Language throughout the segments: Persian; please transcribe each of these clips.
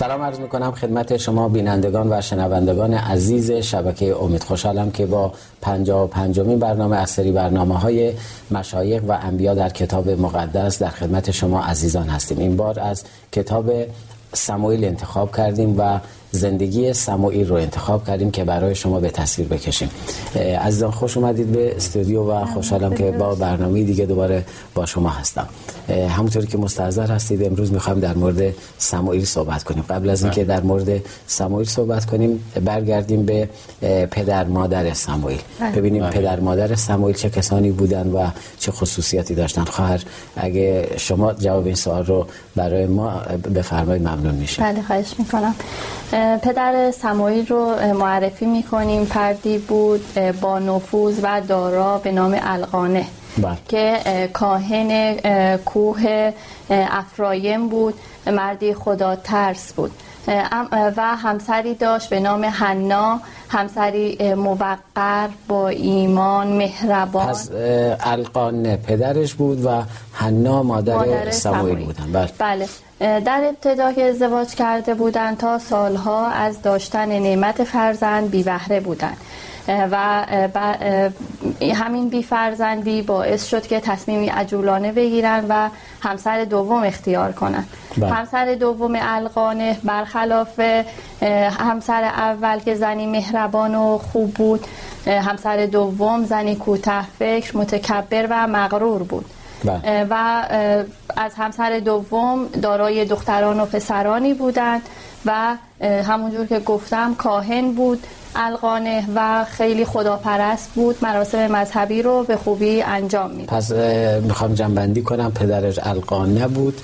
سلام عرض می‌کنم خدمت شما بینندگان و شنوندگان عزیز شبکه امید. خوشحالم که با پنجا و پنجمین برنامه از سری برنامه های مشایق و انبیا در کتاب مقدس در خدمت شما عزیزان هستیم. این بار از کتاب سموئیل انتخاب کردیم و زندگی سموئیل رو انتخاب کردیم که برای شما به تصویر بکشیم. عزیزان خوش اومدید به استودیو و خوشحالم که با برنامه دیگه دوباره با شما هستم. همونطوری که مستحضر هستید امروز می‌خوایم در مورد سموئیل صحبت کنیم. قبل از اینکه در مورد سموئیل صحبت کنیم برگردیم به پدر مادر سموئیل بله. ببینیم بله. پدر مادر سموئیل چه کسانی بودن و چه خصوصیاتی داشتن. خواهر اگه شما جواب این سوال رو برای ما بفرمایید ممنون میشه بله خواهش می‌کنم. پدر سموئیل رو معرفی می‌کنیم. فردی بود با نفوذ و دارا به نام القانه بله. که کاهن کوه افرایم بود. مردی خدا ترس بود و همسری داشت به نام حنا. همسری موقر با ایمان مهربان. پس القانه پدرش بود و حنا مادر, مادر سموئیل بودن. بله. بله. در ابتدا که ازدواج کرده بودند تا سالها از داشتن نعمت فرزند بی بهره بودند و همین بی فرزندی باعث شد که تصمیمی عجولانه بگیرن و همسر دوم اختیار کنن بله. همسر دوم القانه برخلاف همسر اول که زنی مهربان و خوب بود همسر دوم زنی کوته فکر متکبر و مغرور بود. و از همسر دوم دارای دختران و پسرانی بودند. و همونجور که گفتم کاهن بود القانه و خیلی خداپرست بود مراسم مذهبی رو به خوبی انجام می‌داد پس می‌خوام جنبندی کنم پدرش القانه بود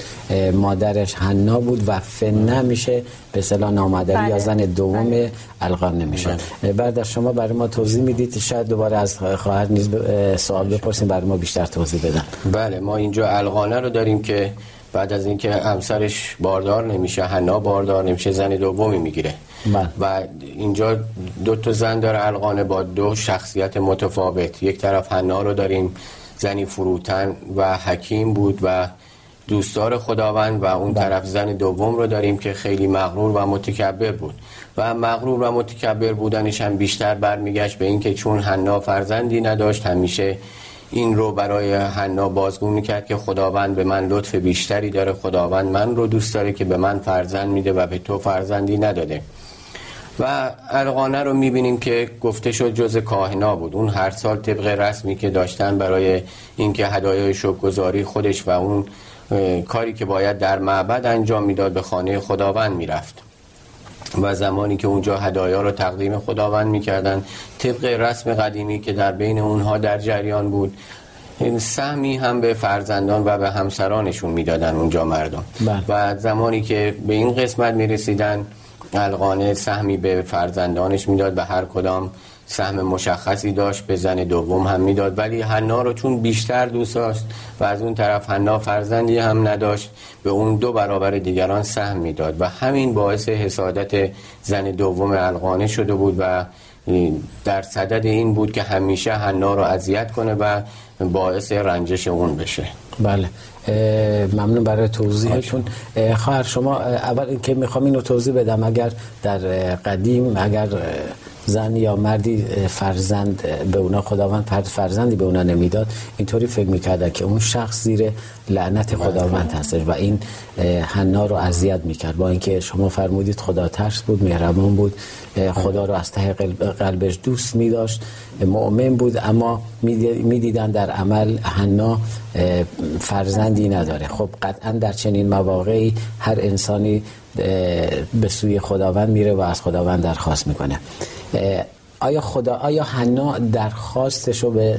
مادرش حنا بود و فنه میشه به صلاح نامادری بله. یا زن دوم بله. القانه میشه بله. بعد از شما برای ما توضیح می‌دید شاید دوباره از خواهر نیز سوال بپرسیم برای ما بیشتر توضیح بدن بله ما اینجا القانه رو داریم که بعد از اینکه همسرش باردار نمیشه حنا باردار نمیشه زن دومی می‌گیره. من. و اینجا دو تا زن داره القانه با دو شخصیت متفاوت. یک طرف حنا رو داریم زنی فروتن و حکیم بود و دوستدار خداوند و اون طرف زن دوم رو داریم که خیلی مغرور و متکبر بود. و مغرور و متکبر بودنش هم بیشتر برمیگشت به اینکه چون حنا فرزندی نداشت همیشه این رو برای حنا بازگو می‌کرد که خداوند به من لطف بیشتری داره. خداوند من رو دوست داره که به من فرزند میده و به تو فرزندی نداده. و القانه رو می‌بینیم که گفته شد جز کاهنا بود. اون هر سال طبق رسمی که داشتن برای اینکه هدایای شکرگزاری خودش و اون کاری که باید در معبد انجام می‌داد به خانه خداوند می‌رفت. و زمانی که اونجا هدایا رو تقدیم خداوند می‌کردن طبق رسم قدیمی که در بین اونها در جریان بود این سهمی هم به فرزندان و به همسرانشون می‌دادن اونجا مردم بله. و زمانی که به این قسمت می‌رسیدن القانه سهمی به فرزندانش می‌داد به هر کدام سهم مشخصی داشت به زن دوم هم می‌داد. ولی حنا رو چون بیشتر دوست داشت و از اون طرف حنا فرزندی هم نداشت به اون دو برابر دیگران سهم می‌داد و همین باعث حسادت زن دوم القانه شده بود و در صدد این بود که همیشه حنا رو اذیت کنه و باعث رنجش اون بشه. بله. ممنون برای توضیحتون. خواهر شما اول اینکه می‌خوام اینو توضیح بدم اگر در قدیم اگر زن یا مردی فرزند به اونا خداوند فرد فرزندی به اونا نمی‌داد اینطوری فکر می‌کردن که اون شخص زیر لعنت خداوند هستش و این حنا رو اذیت می‌کرد. با اینکه شما فرمودید خدا ترس بود مهربان بود خدا رو از ته قلبش دوست میداشت مؤمن بود اما می‌دیدن در عمل حنا فرزندی نداره. خب قطعا در چنین مواقعی هر انسانی به سوی خداوند میره و از خداوند درخواست می‌کنه. آیا خدا آیا حنا درخواستش رو به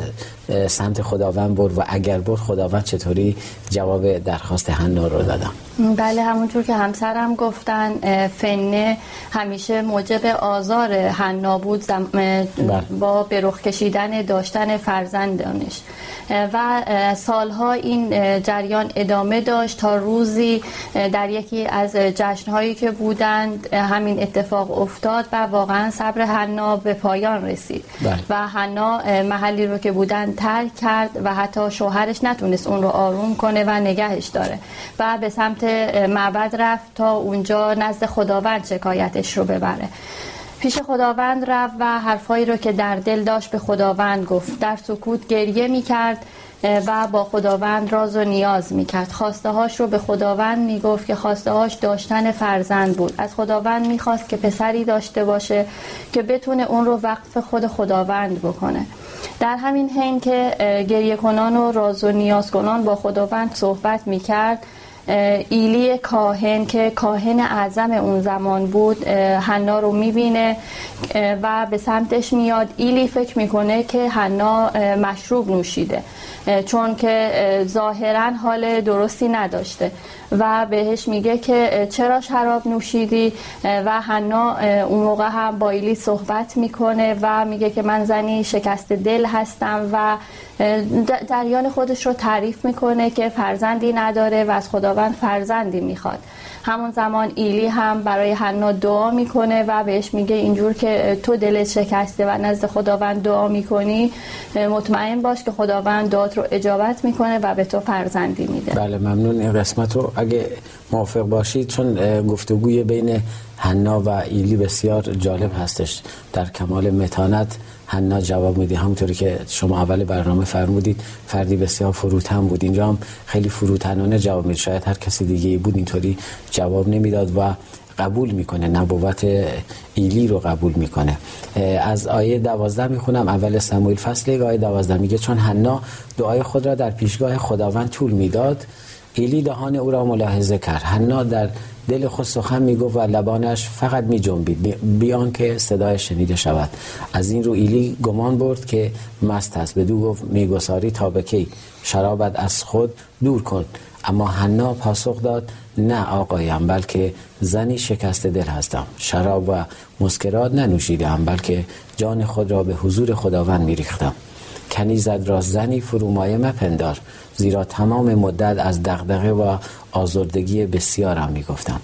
سمت خداوند برد و اگر برد خداوند چطوری جواب درخواست حنا رو دادم بله همونطور که همسرم گفتن فنه همیشه موجب آزار حنا بود بله. با برخ کشیدن داشتن فرزندانش و سالها این جریان ادامه داشت تا روزی در یکی از جشنهایی که بودند همین اتفاق افتاد و واقعا صبر حنا به پایان رسید بله. و حنا محلی رو که بودن ترک کرد و حتی شوهرش نتونست اون رو آروم کنه و نگهش داره. و به سمت معبد رفت تا اونجا نزد خداوند شکایتش رو ببره. پیش خداوند رفت و حرفایی رو که در دل داشت به خداوند گفت. در سکوت گریه می کرد و با خداوند راز و نیاز می کرد خواسته هاش رو به خداوند می گفت که خواسته هاش داشتن فرزند بود. از خداوند می خواست که پسری داشته باشه که بتونه اون رو وقف خود خداوند بکنه. در همین حین که گریه کنان و راز و نیاز کنان با خداوند صحبت می کرد ایلی کاهن که کاهن اعظم اون زمان بود حنا رو می‌بینه و به سمتش میاد. ایلی فکر می‌کنه که حنا مشروب نوشیده. چون که ظاهرا حال درستی نداشته. و بهش میگه که چرا شراب نوشیدی؟ و حنا اون موقع هم با ایلی صحبت می‌کنه و میگه که من زنی شکست دل هستم و دریان خودش رو تعریف می‌کنه که فرزندی نداره و از خداوند فرزندی می‌خواد. همون زمان ایلی هم برای حنا دعا می‌کنه و بهش میگه اینجور که تو دلت شکسته و نزد خداوند دعا می‌کنی مطمئن باش که خداوند دعات رو اجابت می‌کنه و به تو فرزندی میده. بله ممنون. این قسمت رو اگه موافق باشید چون گفتگوی بین حنا و ایلی بسیار جالب هستش. در کمال متانت حنا جواب میدی همونطوری که شما اول برنامه فرمودید فردی بسیار فروتن بود. اینجا هم خیلی فروتنانه جواب میده. شاید هر کسی دیگه بود اینطوری جواب نمی‌داد و قبول می‌کنه نبوت ایلی رو قبول می‌کنه. از آیه دوازده می‌خونم اول سمویل فصل آیه دوازده میگه چون حنا دعای خود را در پیشگاه خداوند طول می‌داد ایلی دهان او را ملاحظه کرد. حنا در دل خود سخن می‌گفت و لبانش فقط می جنبید بیان که صدای شنیده شود. از این رو ایلی گمان برد که مست است. بدو گفت میگساری تا به کی؟ شرابت از خود دور کن. اما حنا پاسخ داد نه آقایم بلکه زنی شکست دل هستم. شراب و مسکرات ننوشیدم بلکه جان خود را به حضور خداوند میریختم. کنیزت را زنی فرومایه مپندار. زیرا تمام مدت از دغدغه و آزردگی بسیارم می‌گفتم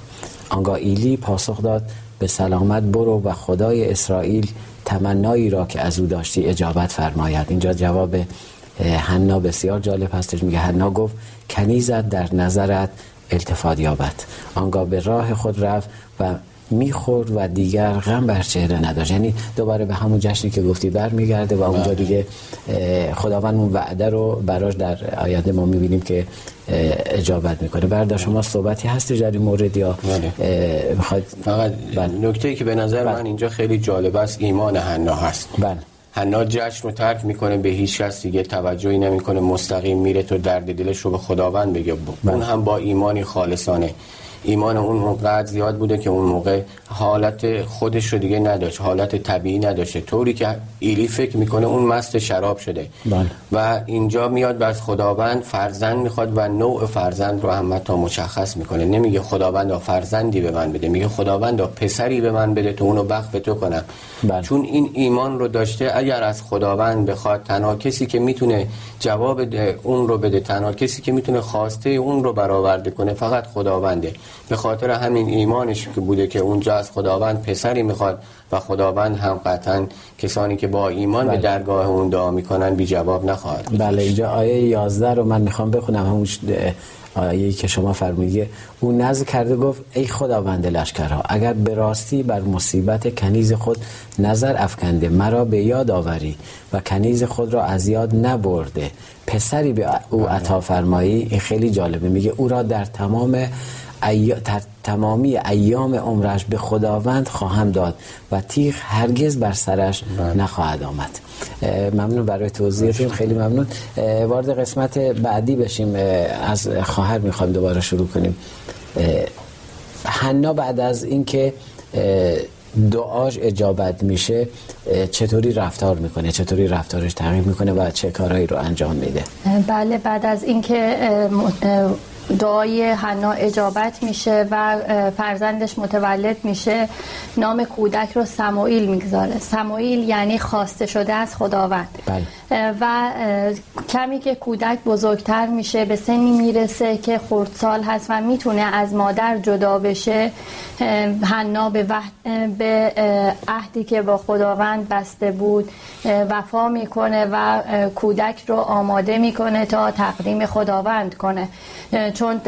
آنگاه ایلی پاسخ داد به سلامت برو و خدای اسرائیل تمنایی را که از او داشتی اجابت فرماید. اینجا جواب حنا بسیار جالب هستش. میگه حنا گفت کنیزت در نظرت التفات یابد. آنگاه به راه خود رفت و می‌خورد و دیگر غم بر چهره نداشت. یعنی دوباره به همون جشنی که گفتی برمیگرده و اونجا بله. دیگه خداوند اون وعده رو براش در آینده ما می‌بینیم که اجابت می‌کنه. بردا شما صحبتی هستی در این مورد یا بله. می‌خواید؟ فقط بله. نکته که به نظر من اینجا خیلی جالب است ایمان حنا هست. بله. حنا جشن رو ترک می‌کنه به هیچ کس دیگه توجهی نمی‌کنه مستقیم میره تو درد دلش رو به خداوند بگه. اون هم با ایمانی خالصانه. ایمان اون اونقدر زیاد بوده که اون موقع حالت خودش رو دیگه نداشت حالت طبیعی نداشته. طوری که ایلی فکر می‌کنه اون مست شراب شده. بله. و اینجا میاد و از خداوند فرزند می‌خواد و نوع فرزند رو هم تا مشخص می‌کنه. نمیگه خداوند فرزندی به من بده میگه خداوند پسری به من بده تو اونو وقف تو کنم. بله. چون این ایمان رو داشته اگر از خداوند بخواد تنها کسی که می‌تونه جواب اون رو بده تنها کسی که می‌تونه خواسته اون رو برآورده کنه فقط خداونده. به خاطر همین ایمانش که بوده که اونجا از خداوند پسری می‌خواد و خداوند هم قطعا کسانی که با ایمان بله. به درگاه اون دعا می‌کنن بی جواب نخواهد بله اینجا آیه 11 رو من می‌خوام بخونم. همون آیه که شما فرمودید او نزد کرده گفت ای خداوند لشکرها اگر به راستی بر مصیبت کنیز خود نظر افکنده مرا به یاد آوری و کنیز خود را از یاد نبرده. پسری به او بله. عطا فرمایی. این خیلی جالبه. میگه او را در تمام ای... تمامی ایام عمرش به خداوند خواهم داد و تیغ هرگز بر سرش بله. نخواهد آمد. ممنون برای توضیحتون. خیلی ممنون. وارد قسمت بعدی بشیم. از خواهر می‌خوایم دوباره شروع کنیم. حنا بعد از اینکه دعاش اجابت میشه چطوری رفتار می‌کنه؟ چطوری رفتارش تغییر می‌کنه و چه کارهایی رو انجام میده؟ بله بعد از اینکه دعای حنا اجابت میشه و فرزندش متولد میشه. نام کودک رو سموئیل می‌گذاره. سموئیل یعنی خواسته شده از خداوند. بله. و کمی که کودک بزرگتر میشه به سنی می‌رسه که خردسال هست و می‌تونه از مادر جدا بشه. حنا به, به عهدی که با خداوند بسته بود وفا می‌کنه و کودک رو آماده می‌کنه تا تقدیم خداوند کنه. چون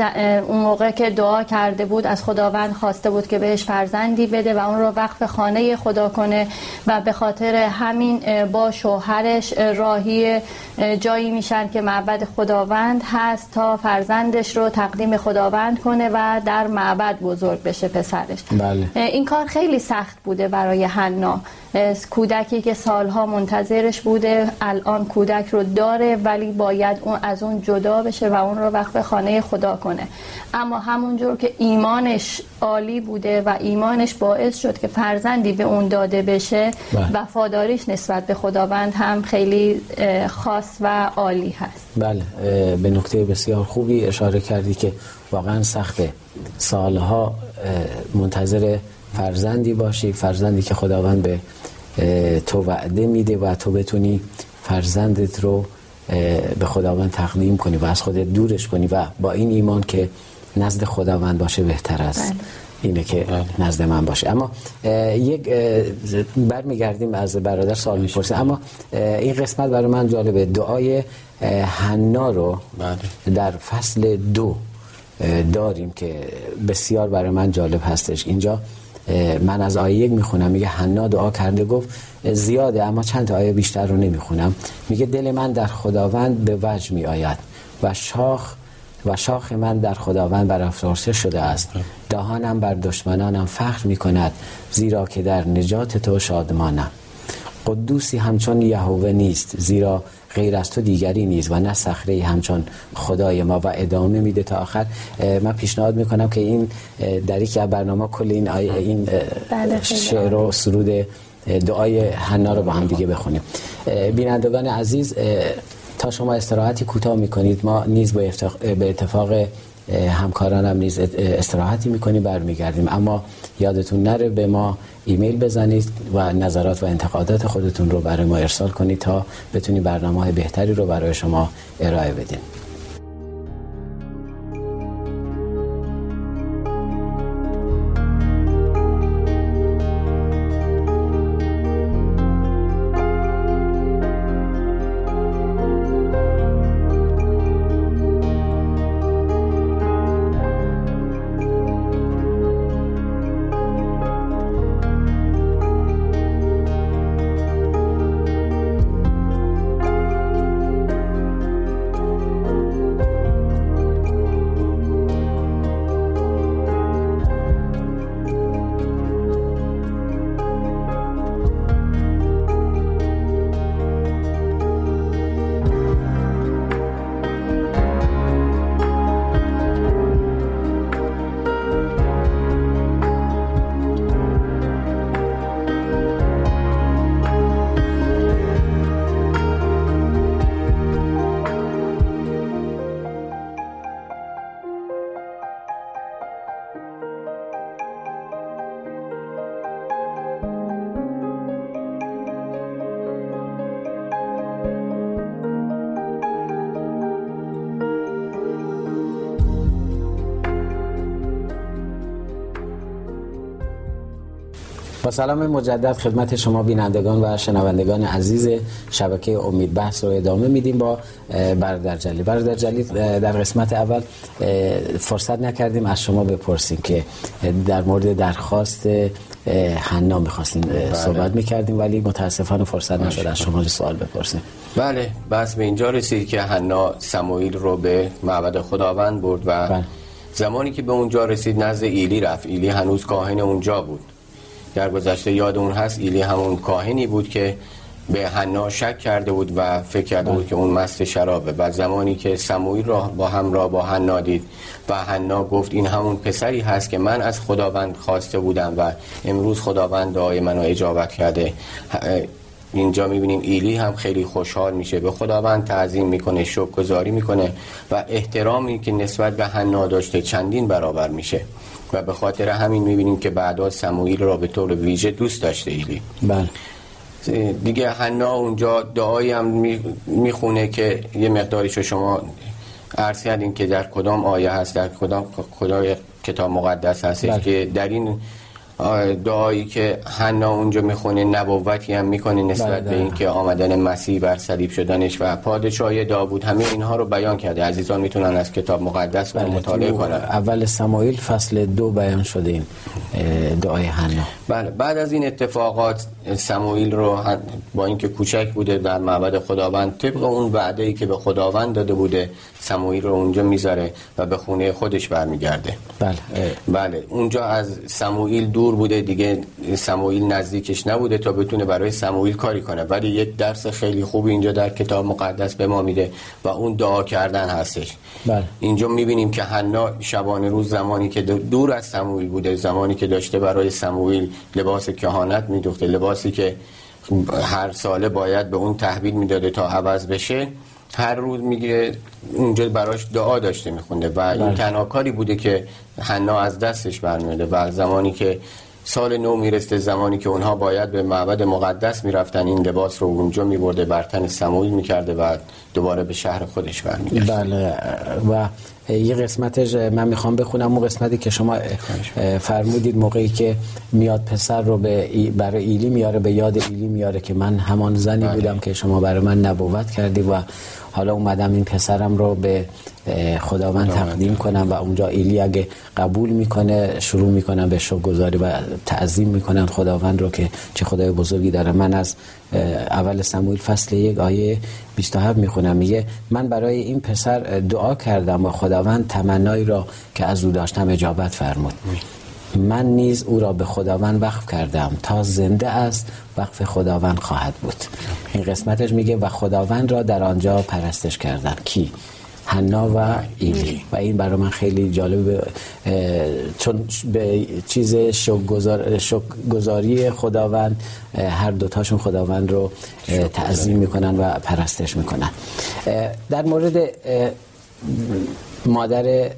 اون موقع که دعا کرده بود از خداوند خواسته بود که بهش فرزندی بده و اون رو وقف خانه خدا کنه و به خاطر همین با شوهرش راهی جایی میشن که معبد خداوند هست تا فرزندش رو تقدیم خداوند کنه و در معبد بزرگ بشه پسرش بله. این کار خیلی سخت بوده برای حنا کودکی که سالها منتظرش بوده الان کودک رو داره ولی باید اون از اون جدا بشه و اون رو وقف خانه خدا کنه اما همونجور که ایمانش عالی بوده و ایمانش باعث شد که فرزندی به اون داده بشه بله. وفاداریش نسبت به خداوند هم خیلی خاص و عالی هست بله به نکته بسیار خوبی اشاره کردی که واقعا سخته سالها منتظر فرزندی باشی فرزندی که خداوند به تو وعده میده و تو بتونی فرزندت رو به خداوند تقدیم کنی و از خودت دورش کنی و با این ایمان که نزد خداوند باشه بهتر است بله. اینه که بله. نزد من باشه اما یک برمیگردیم از برادر سوال می‌پرسیم اما این قسمت برای من جالبه دعای حنا رو بله. در فصل دو داریم که بسیار برای من جالب هستش اینجا من از آیه یک می‌خونم میگه حنا دعا کرده گفت زیاده اما چند آیه بیشتر رو نمی‌خونم. میگه دل من در خداوند به وجه می آید و شاخ و شاخ من در خداوند برافراشته شده است. دهانم بر دشمنانم فخر می کند زیرا که در نجات تو شادمانم. قدوسی همچون یهوه نیست زیرا غیر از تو دیگری نیست و نه صخره همچون خدای ما و ادامه میده تا آخر. من پیشنهاد می‌کنم که این در یکی از برنامه کل این این بله، شعر و سرود دعای حنا رو با هم دیگه بخونیم. بینندگان عزیز تا شما استراحتی کوتاه می‌کنید ما نیز به اتفاق همکارانم نیز استراحتی می‌کنیم برمیگردیم. اما یادتون نره به ما ایمیل بزنید و نظرات و انتقادات خودتون رو برای ما ارسال کنید تا بتونیم برنامه بهتری رو برای شما ارائه بدیم با سلام مجدد خدمت شما بینندگان و شنوندگان عزیز شبکه امید بحث رو ادامه میدیم با برادر جلی برادر جلی در قسمت اول فرصت نکردیم از شما بپرسیم که در مورد درخواست حنا می‌خواستیم بله. صحبت می‌کردیم ولی متاسفانه فرصت نشد از شما سوال بپرسیم. بله بس به اینجا رسید که حنا سموئیل رو به معبد خداوند برد و بله. زمانی که به اونجا رسید نزد ایلی رفت. ایلی هنوز کاهن اونجا بود. در گذشته یاد اون هست ایلی همون کاهنی بود که به حنا شک کرده بود و فکر کرده بود که اون مست شرابه. و زمانی که سموئیل را با هم را با حنا دید و حنا گفت این همون پسری هست که من از خداوند خواسته بودم و امروز خداوند دعای منو اجابت کرده. اینجا می‌بینیم ایلی هم خیلی خوشحال میشه به خداوند تعظیم می‌کنه شکرگزاری می‌کنه و احترامی که نسبت به حنا داشته چندین برابر میشه. و به خاطر همین می‌بینیم که بعدا سموئیل را به طور ویژه دوست داشته ایلی بله دیگه حنا اونجا دعایی هم می‌خونه که یه مقداریشو شما عرض کردین که در کدام آیه هست در کدام کدام کتاب مقدس هستش بله. که در این دعایی که حنا اونجا می‌خونه نبوتی هم می‌کنه نسبت بله، به بله. اینکه آمدن مسیح بر صلیب شدنش و پادشاهی داوود همه اینها رو بیان کرده. عزیزان می‌تونن از کتاب مقدس بله مطالعه کنن. اول سمایل فصل دو بیان شده این دعای حنا. بله بعد از این اتفاقات سموئیل رو با اینکه کوچک بوده در معبد خداوند طبق اون وعده ای که به خداوند داده بوده سموئیل رو اونجا می‌ذاره و به خونه خودش برمیگرده. بله. بله. اونجا از سموئیل دور بوده. دیگه سموئیل نزدیکش نبوده تا بتونه برای سموئیل کاری کنه. ولی یک درس خیلی خوبی اینجا در کتاب مقدس به ما میده و اون دعا کردن هستش. بله. اینجا می‌بینیم که حنا شبانه روز زمانی که دور از سموئیل بوده زمانی که داشته برای سموئیل لباس کهانت میدوخته لباسی که هر ساله باید به اون تحویل می‌داده تا عوض بشه هر روز میگه اونجا براش دعا داشته میخونده و این بله. تنها کاری بوده که حنا از دستش برمیاده و زمانی که سال نو میرسته زمانی که اونها باید به معبد مقدس می‌رفتن این لباس رو اونجا میبرده بر تن سموئیل می‌کرده و دوباره به شهر خودش برمیگشت بله و یه قسمتش من می‌خوام بخونم اون قسمتی که شما فرمودید موقعی که میاد پسر رو به برای ایلی میاره به یاد ایلی میاره که من همان زنی بله. بودم که شما برای من نبوت کردی و حالا اومدم این پسرم رو به خداوند تقدیم کنم و اونجا ایلی اگه قبول می‌کنه شروع می‌کنم به گذاری و تعظیم می‌کنن خداوند رو که چه خدای بزرگی داره. من از اول سموئیل فصل یک آیه 27 می‌خونم میگه من برای این پسر دعا کردم و خداوند تمنایی را که از او داشتم اجابت فرمود. من نیز او را به خداوند وقف کردم تا زنده است وقف خداوند خواهد بود. این قسمتش میگه و خداوند را در آنجا پرستش کردن کی؟ حنا و ایلی. و این برای من خیلی جالب چون به چیز گذاری خداوند هر دوتاشون خداوند رو تعظیم می‌کنن و پرستش می‌کنن. در مورد مادر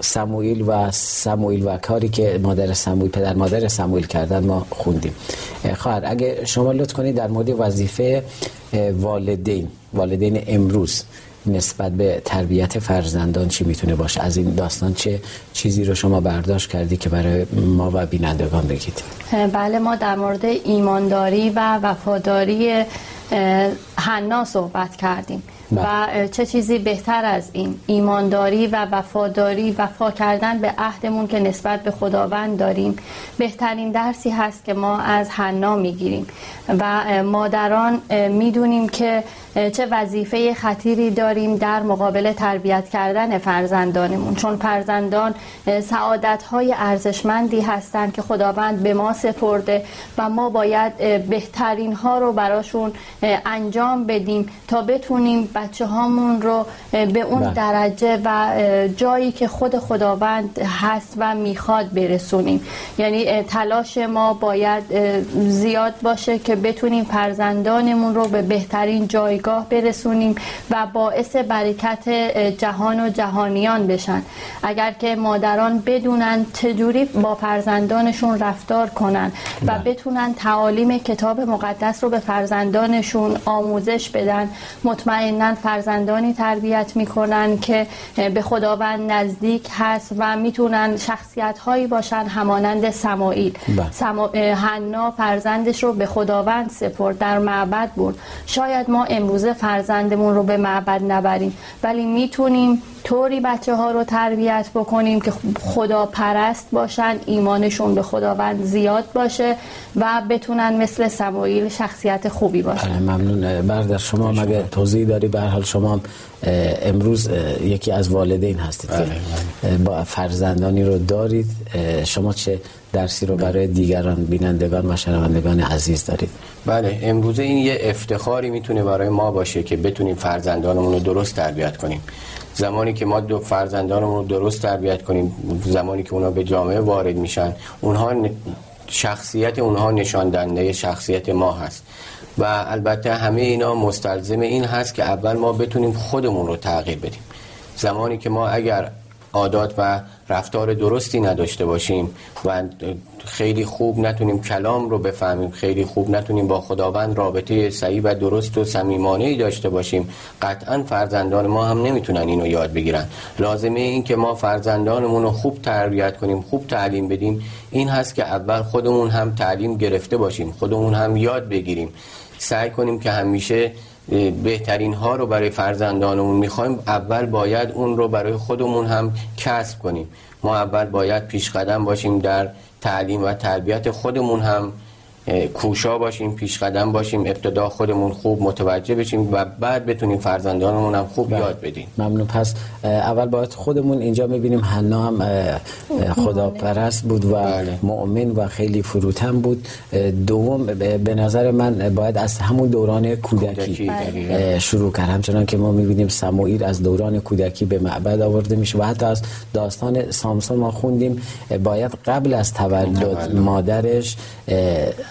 سموئیل و سموئیل و کاری که مادر سموئیل پدر مادر سموئیل کردن ما خوندیم. خواهر اگه شما لطف کنید در مورد وظیفه والدین والدین امروز نسبت به تربیت فرزندان چی می‌تونه باشه؟ از این داستان چه چیزی رو شما برداشت کردی که برای ما و بینندگان بگید؟ بله ما در مورد ایمانداری و وفاداری حنا صحبت کردیم و بله. چه چیزی بهتر از این؟ ایمانداری و وفاداری وفا کردن به عهدمون که نسبت به خداوند داریم. بهترین درسی هست که ما از حنا می‌گیریم و مادران می‌دونیم که چه وظیفه خطیری داریم در مقابل تربیت کردن فرزندانمون چون فرزندان سعادت های ارزشمندی هستند که خداوند به ما سپرده و ما باید بهترین ها رو براشون انجام بدیم تا بتونیم بچه هامون رو به اون بله. درجه و جایی که خود خداوند هست و می‌خواد برسونیم یعنی تلاش ما باید زیاد باشه که بتونیم فرزندانمون رو به بهترین جایگاه برسونیم و باعث برکت جهان و جهانیان بشن اگر که مادران بدونن چجوری با فرزندانشون رفتار کنن و بله. بتونن تعالیم کتاب مقدس رو به فرزندانشون آموزش بدن مطمئنا فرزندانی تربیت می‌کنن که به خداوند نزدیک هست و می‌تونن شخصیت هایی باشن همانند سمائیل بله. سما... حنا فرزندش رو به خداوند سپرد در معبد برد شاید ما امروزه فرزندمون رو به معبد نبریم. ولی می‌تونیم طوری بچه ها رو تربیت بکنیم که خدا پرست باشن ایمانشون به خداوند زیاد باشه و بتونن مثل سمایل شخصیت خوبی باشن. بله، ممنون. برادر شما مگه توضیح داری؟ به حال شما امروز یکی از والدین هستید که بله، با فرزندانی رو دارید. شما چه درسی رو برای دیگران بینندگان و شنوندگان عزیز دارید. بله امروز این یه افتخاری می‌تونه برای ما باشه که بتونیم فرزندانمون رو درست تربیت کنیم. زمانی که ما دو فرزندانمون رو درست تربیت کنیم زمانی که اونا به جامعه وارد میشن اونها شخصیت اونها نشاندنده شخصیت ما هست. و البته همه اینا مستلزم این هست که اول ما بتونیم خودمون رو تغییر بدیم. زمانی که ما اگر عادات و رفتار درستی نداشته باشیم و خیلی خوب نتونیم کلام رو بفهمیم خیلی خوب نتونیم با خداوند رابطه صحیح و درست و صمیمانه داشته باشیم. قطعا فرزندان ما هم نمی‌تونن اینو یاد بگیرن. لازمه این که ما فرزندانمون رو خوب تربیت کنیم خوب تعلیم بدیم. این هست که اول خودمون هم تعلیم گرفته باشیم خودمون هم یاد بگیریم. سعی کنیم که همیشه بهترین ها رو برای فرزندانمون می‌خوایم اول باید اون رو برای خودمون هم کسب کنیم. ما اول باید پیش قدم باشیم در تعلیم و تربیت خودمون هم. کوشا باشیم پیش قدم باشیم ابتدا خودمون خوب متوجه بشیم و بعد بتونیم فرزندانمون هم خوب بله. یاد بدیم. ممنون. پس اول باید خودمون اینجا می‌بینیم حنا هم خدا پرست بود و بله. مؤمن و خیلی فروتن بود. دوم به نظر من باید از همون دوران کودکی, شروع کرد. همچنان که ما می‌بینیم سموئیل از دوران کودکی به معبد آورده میشه و حتی از داستان سامسون ما خوندیم. باید قبل از تولد مادرش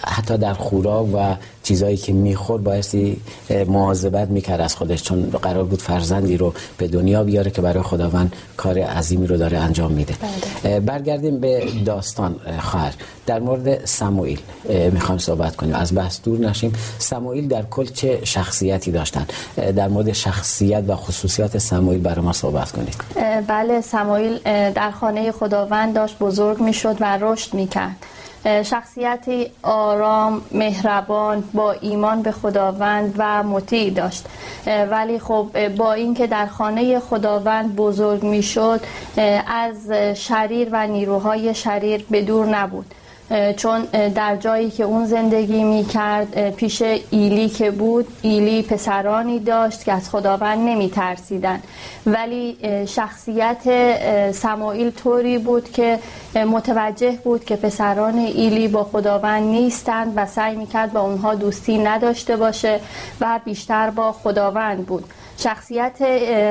حتی در خورا و چیزایی که می‌خورد بایستی مواظبت می‌کرد از خودش چون قرار بود فرزندی رو به دنیا بیاره که برای خداوند کار عظیمی رو داره انجام میده. بله. برگردیم به داستان خواهر. در مورد سموئیل می‌خوایم صحبت کنیم. از بحث دور نشیم. سموئیل در کل چه شخصیتی داشتن؟ در مورد شخصیت و خصوصیات سموئیل برای ما صحبت کنید. بله سموئیل در خانه خداوند داشت بزرگ می‌شد و رشد می‌کرد. شخصیتی آرام مهربان با ایمان به خداوند و مطیع داشت. ولی خب با اینکه در خانه خداوند بزرگ می‌شد از شریر و نیروهای شریر به دور نبود. چون در جایی که اون زندگی می کرد پیش ایلی که بود ایلی پسرانی داشت که از خداوند نمی ترسیدن ولی شخصیت سمایل طوری بود که متوجه بود که پسران ایلی با خداوند نیستند و سعی می کرد با اونها دوستی نداشته باشه و بیشتر با خداوند بود. شخصیت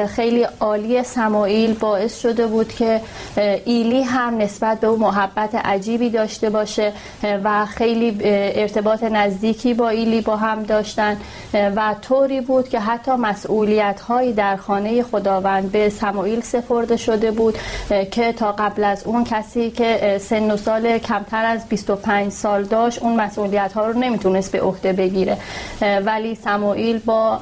خیلی عالی سمایل باعث شده بود که ایلی هم نسبت به او محبت عجیبی داشته باشه و خیلی ارتباط نزدیکی با ایلی با هم داشتن و طوری بود که حتی مسئولیت هایی در خانه خداوند به سمایل سپرده شده بود که تا قبل از اون کسی که سن و سال کمتر از 25 سال داشت اون مسئولیت ها رو نمی‌تونست به عهده بگیره. ولی سمایل با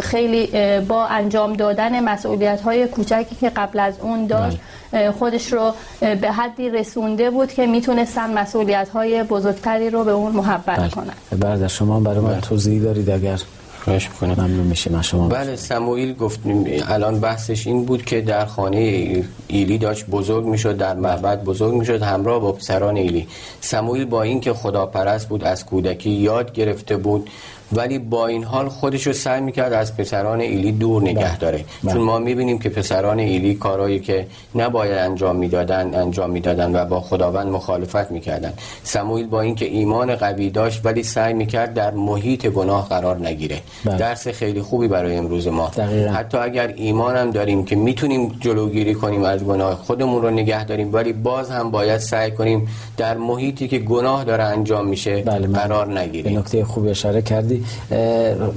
خیلی با انجام دادن مسئولیت های کوچکی که قبل از اون داشت بله. خودش رو به حدی رسونده بود که می‌تونستن مسئولیت های بزرگتری رو به اون محبت بله. کنن بعد شما برای من بله. توضیح دارید اگر خواهش می‌کنم ممنون میشیم شما بله سموئیل گفت الان بحثش این بود که در خانه ایلی داشت بزرگ می‌شد در معبد بزرگ می‌شد همراه با پسران ایلی سموئیل با اینکه خداپرست بود از کودکی یاد گرفته بود ولی با این حال خودش رو سعی می‌کرد از پسران ایلی دور نگه بله. داره بله. چون ما می‌بینیم که پسران ایلی کارهایی که نباید انجام می‌دادن انجام می‌دادن و با خداوند مخالفت می‌کردن سموئیل با اینکه ایمان قوی داشت ولی سعی می‌کرد در محیط گناه قرار نگیره بله. درس خیلی خوبی برای امروز ما دقیقا. حتی اگر ایمان هم داریم که می‌تونیم جلوگیری کنیم از گناه خودمون رو نگه داریم ولی باز هم باید سعی کنیم در محیطی که گناه داره انجام میشه بله قرار نگیریم نکته خوب اشاره کردی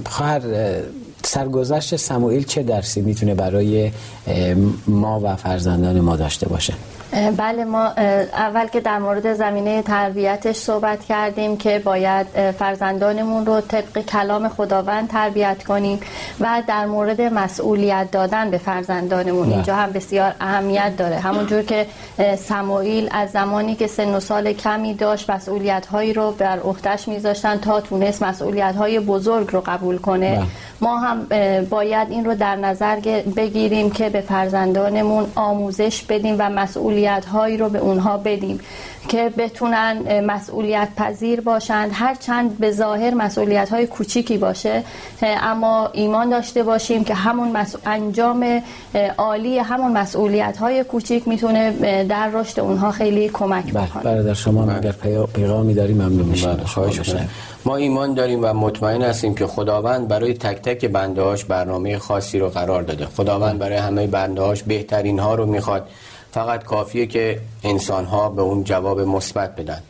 خواهر سرگذشت سموئیل چه درسی می‌تونه برای ما و فرزندان ما داشته باشه بله ما اول که در مورد زمینه تربیتش صحبت کردیم که باید فرزندانمون رو طبق کلام خداوند تربیت کنیم و در مورد مسئولیت دادن به فرزندانمون بله. اینجا هم بسیار اهمیت داره همونجور که سموئیل از زمانی که سن و سال کمی داشت مسئولیت هایی رو بر عهدهش میذاشتن تا تونست مسئولیت های بزرگ رو قبول کنه بله. ما هم باید این رو در نظر بگیریم که به فرزندانمون آموزش بدیم و مسئولیت هایی رو به اونها بدیم که بتونن مسئولیت پذیر باشند. هر چند به ظاهر مسئولیت های کوچیکی باشه اما ایمان داشته باشیم که همون انجام عالی همون مسئولیت های کوچیک می‌تونه در رشد اونها خیلی کمک بله، بکنه. در شما. اگر پیغامی داریم ممنون میشیم بله، ما ایمان داریم و مطمئن هستیم که خداوند برای تک تک بنده هاش برنامه خاصی رو قرار داده. خداوند برای همه بنده هاش بهترین ها رو می‌خواد. فقط کافیه که انسان ها به اون جواب مثبت بدن.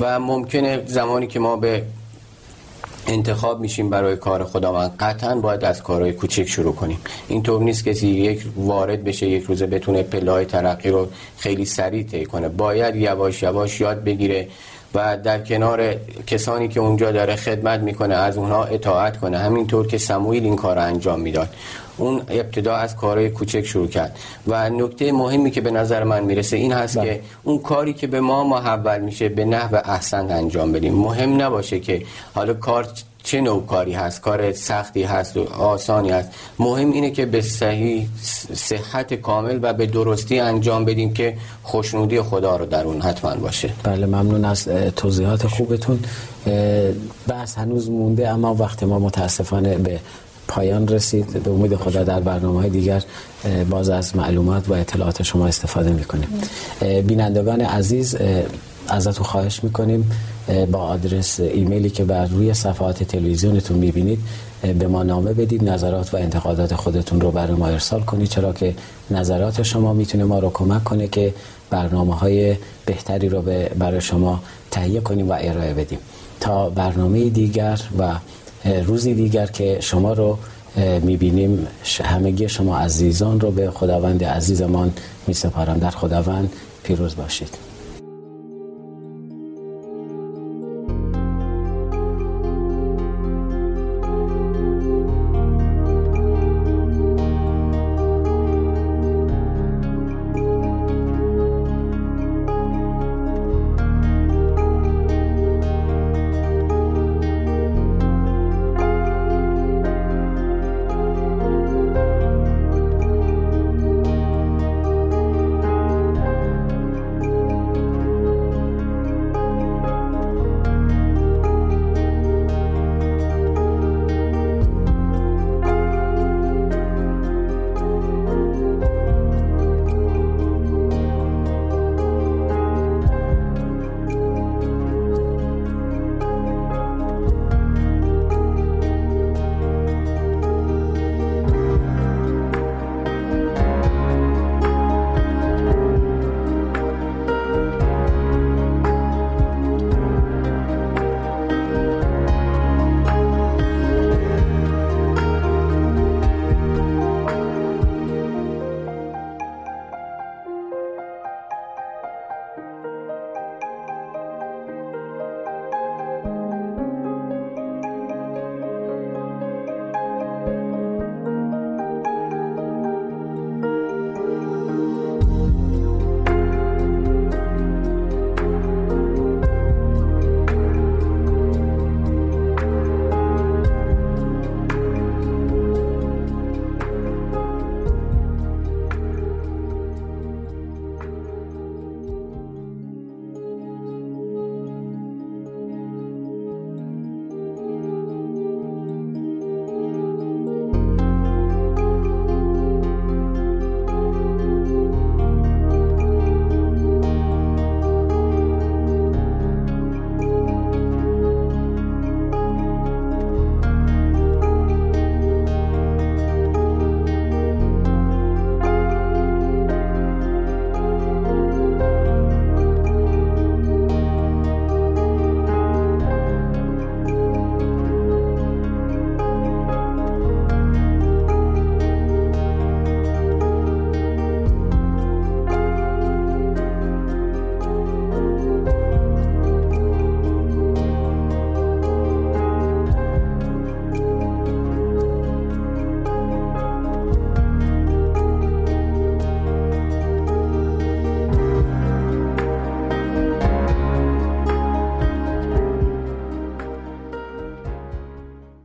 و ممکنه زمانی که ما به انتخاب میشیم برای کار خداوند قطعا باید از کارهای کوچک شروع کنیم. اینطور نیست کسی یک وارد بشه یک روزه بتونه پلای ترقی رو خیلی سریع طی کنه. باید یواش یواش یاد بگیره و در کنار کسانی که اونجا داره خدمت می‌کنه از اونها اطاعت کنه. همینطور که سمویل این کار رو انجام می‌داد. اون ابتدا از کارهای کوچک شروع کرد. و نکته مهمی که به نظر من می‌رسه این هست بله. که اون کاری که به ما محول میشه به نحو احسن انجام بدیم. مهم نباشه که حالا کار چه نوع کاری هست؟ کار سختی هست و آسانی هست. مهم اینه که به صحیح صحت کامل و به درستی انجام بدیم که خوشنودی خدا رو در اون حتما باشه. بله ممنون از توضیحات خوبتون. بحث هنوز مونده اما وقت ما متاسفانه به پایان رسید. به امید خدا در برنامه های دیگر باز از معلومات و اطلاعات شما استفاده می‌کنیم. بینندگان عزیز ازتون خواهش می‌کنیم. با آدرس ایمیلی که بر روی صفحات تلویزیونتون می‌بینید به ما نامه بدید نظرات و انتقادات خودتون رو برای ما ارسال کنید. چرا که نظرات شما می‌تونه ما رو کمک کنه که برنامه های بهتری رو برای شما تهیه کنیم و ارائه بدیم. تا برنامه دیگر و روزی دیگر که شما رو می‌بینیم همگی شما عزیزان رو به خداوند عزیزمان میسپارم. در خداوند پیروز باشید.